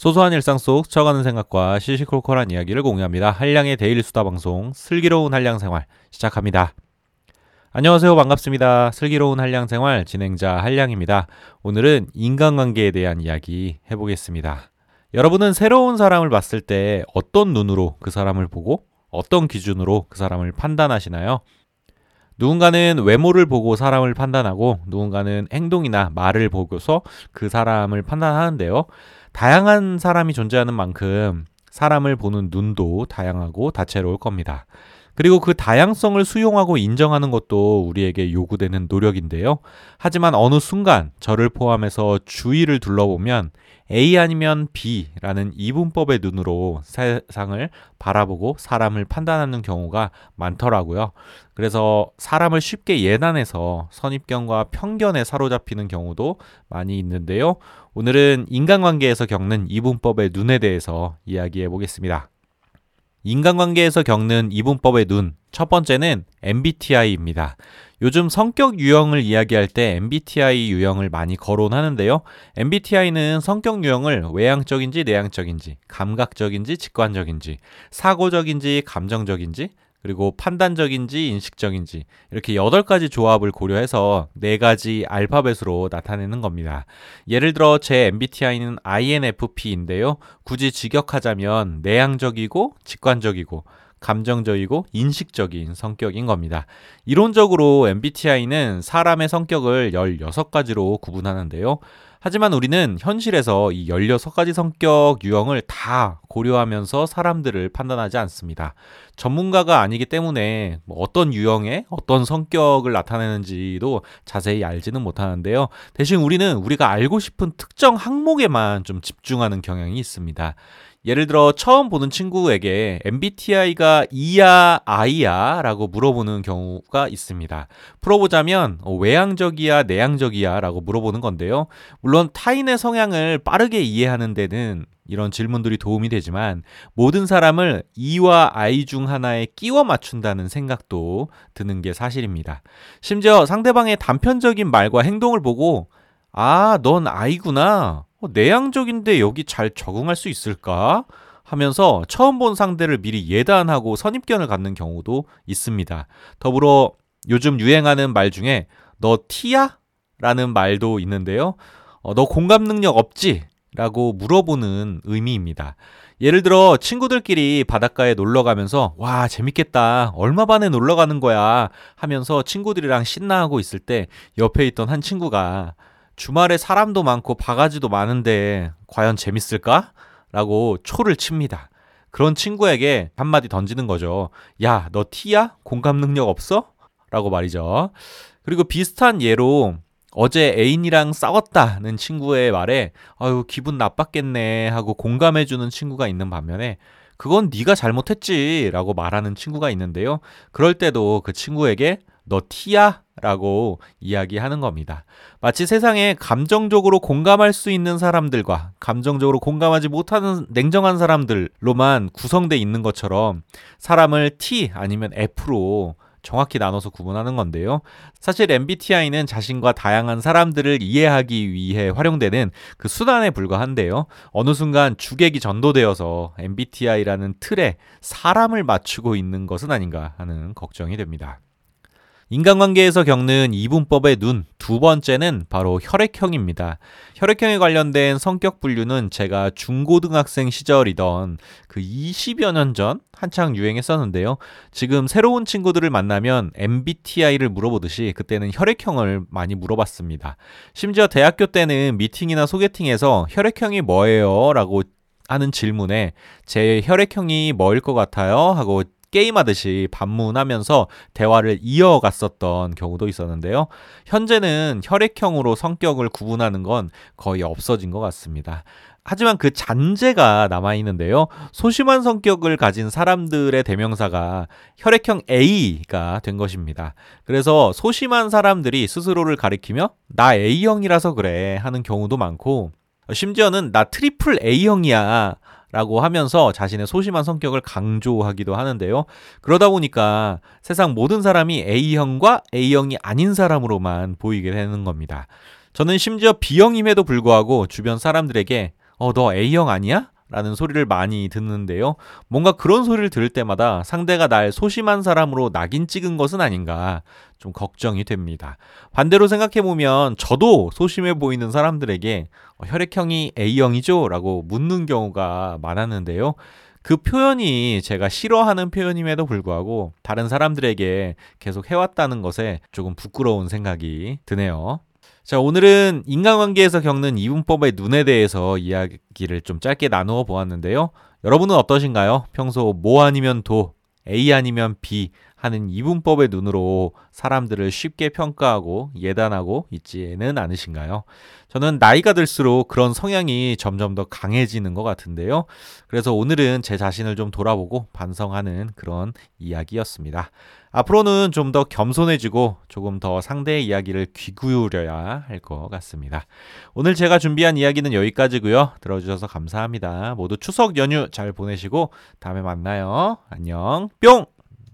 소소한 일상 속 스쳐가는 생각과 시시콜콜한 이야기를 공유합니다. 한량의 데일리 수다 방송 슬기로운 한량 생활 시작합니다. 안녕하세요. 반갑습니다. 슬기로운 한량 생활 진행자 한량입니다. 오늘은 인간관계에 대한 이야기 해보겠습니다. 여러분은 새로운 사람을 봤을 때 어떤 눈으로 그 사람을 보고 어떤 기준으로 그 사람을 판단하시나요? 누군가는 외모를 보고 사람을 판단하고 누군가는 행동이나 말을 보고서 그 사람을 판단하는데요. 다양한 사람이 존재하는 만큼 사람을 보는 눈도 다양하고 다채로울 겁니다. 그리고 그 다양성을 수용하고 인정하는 것도 우리에게 요구되는 노력인데요. 하지만 어느 순간 저를 포함해서 주위를 둘러보면 A 아니면 B라는 이분법의 눈으로 세상을 바라보고 사람을 판단하는 경우가 많더라고요. 그래서 사람을 쉽게 예단해서 선입견과 편견에 사로잡히는 경우도 많이 있는데요. 오늘은 인간관계에서 겪는 이분법의 눈에 대해서 이야기해 보겠습니다. 인간관계에서 겪는 이분법의 눈. 첫 번째는 MBTI입니다. 요즘 성격 유형을 이야기할 때 MBTI 유형을 많이 거론하는데요. MBTI는 성격 유형을 외향적인지 내향적인지, 감각적인지 직관적인지, 사고적인지 감정적인지, 그리고 판단적인지 인식적인지 이렇게 여덟 가지 조합을 고려해서 네 가지 알파벳으로 나타내는 겁니다. 예를 들어 제 MBTI는 INFP인데요. 굳이 직역하자면 내향적이고 직관적이고 감정적이고 인식적인 성격인 겁니다. 이론적으로 MBTI는 사람의 성격을 16가지로 구분하는데요. 하지만 우리는 현실에서 이 16가지 성격 유형을 다 고려하면서 사람들을 판단하지 않습니다. 전문가가 아니기 때문에 뭐 어떤 유형의 어떤 성격을 나타내는지도 자세히 알지는 못하는데요. 대신 우리는 우리가 알고 싶은 특정 항목에만 좀 집중하는 경향이 있습니다. 예를 들어 처음 보는 친구에게 MBTI가 E야 I야 라고 물어보는 경우가 있습니다. 풀어보자면 어, 외향적이야 내향적이야 라고 물어보는 건데요. 물론 타인의 성향을 빠르게 이해하는 데는 이런 질문들이 도움이 되지만 모든 사람을 E와 I 중 하나에 끼워 맞춘다는 생각도 드는 게 사실입니다. 심지어 상대방의 단편적인 말과 행동을 보고 아, 넌 I구나. 어, 내향적인데 여기 잘 적응할 수 있을까? 하면서 처음 본 상대를 미리 예단하고 선입견을 갖는 경우도 있습니다. 더불어 요즘 유행하는 말 중에 너 T야? 라는 말도 있는데요. 어, 너 공감 능력 없지? 라고 물어보는 의미입니다. 예를 들어 친구들끼리 바닷가에 놀러 가면서 와 재밌겠다 얼마 반에 놀러 가는 거야 하면서 친구들이랑 신나하고 있을 때 옆에 있던 한 친구가 주말에 사람도 많고 바가지도 많은데 과연 재밌을까? 라고 초를 칩니다. 그런 친구에게 한마디 던지는 거죠. 야, 너 T야? 공감 능력 없어? 라고 말이죠. 그리고 비슷한 예로 어제 애인이랑 싸웠다는 친구의 말에 아유 기분 나빴겠네 하고 공감해주는 친구가 있는 반면에 그건 네가 잘못했지라고 말하는 친구가 있는데요. 그럴 때도 그 친구에게 너 T야? 라고 이야기하는 겁니다. 마치 세상에 감정적으로 공감할 수 있는 사람들과 감정적으로 공감하지 못하는 냉정한 사람들로만 구성돼 있는 것처럼 사람을 T 아니면 F로 정확히 나눠서 구분하는 건데요. 사실 MBTI는 자신과 다양한 사람들을 이해하기 위해 활용되는 그 수단에 불과한데요. 어느 순간 주객이 전도되어서 MBTI라는 틀에 사람을 맞추고 있는 것은 아닌가 하는 걱정이 됩니다. 인간관계에서 겪는 이분법의 눈 두 번째는 바로 혈액형입니다. 혈액형에 관련된 성격 분류는 제가 중고등학생 시절이던 그 20여 년 전 한창 유행했었는데요. 지금 새로운 친구들을 만나면 MBTI를 물어보듯이 그때는 혈액형을 많이 물어봤습니다. 심지어 대학교 때는 미팅이나 소개팅에서 혈액형이 뭐예요? 라고 하는 질문에 제 혈액형이 뭐일 것 같아요? 하고 게임하듯이 반문하면서 대화를 이어갔었던 경우도 있었는데요. 현재는 혈액형으로 성격을 구분하는 건 거의 없어진 것 같습니다. 하지만 그 잔재가 남아있는데요. 소심한 성격을 가진 사람들의 대명사가 혈액형 A가 된 것입니다. 그래서 소심한 사람들이 스스로를 가리키며 나 A형이라서 그래 하는 경우도 많고 심지어는 나 트리플 A형이야 라고 하면서 자신의 소심한 성격을 강조하기도 하는데요. 그러다 보니까 세상 모든 사람이 A형과 A형이 아닌 사람으로만 보이게 되는 겁니다. 저는 심지어 B형임에도 불구하고 주변 사람들에게 어, 너 A형 아니야? 라는 소리를 많이 듣는데요. 뭔가 그런 소리를 들을 때마다 상대가 날 소심한 사람으로 낙인 찍은 것은 아닌가 좀 걱정이 됩니다. 반대로 생각해보면 저도 소심해 보이는 사람들에게 어, 혈액형이 A형이죠? 라고 묻는 경우가 많았는데요. 그 표현이 제가 싫어하는 표현임에도 불구하고 다른 사람들에게 계속 해왔다는 것에 조금 부끄러운 생각이 드네요. 자, 오늘은 인간관계에서 겪는 이분법의 눈에 대해서 이야기를 좀 짧게 나누어 보았는데요. 여러분은 어떠신가요? 평소 뭐 아니면 도, A 아니면 B 하는 이분법의 눈으로 사람들을 쉽게 평가하고 예단하고 있지는 않으신가요? 저는 나이가 들수록 그런 성향이 점점 더 강해지는 것 같은데요. 그래서 오늘은 제 자신을 좀 돌아보고 반성하는 그런 이야기였습니다. 앞으로는 좀 더 겸손해지고 조금 더 상대의 이야기를 귀기울여야 할 것 같습니다. 오늘 제가 준비한 이야기는 여기까지고요. 들어주셔서 감사합니다. 모두 추석 연휴 잘 보내시고 다음에 만나요. 안녕. 뿅!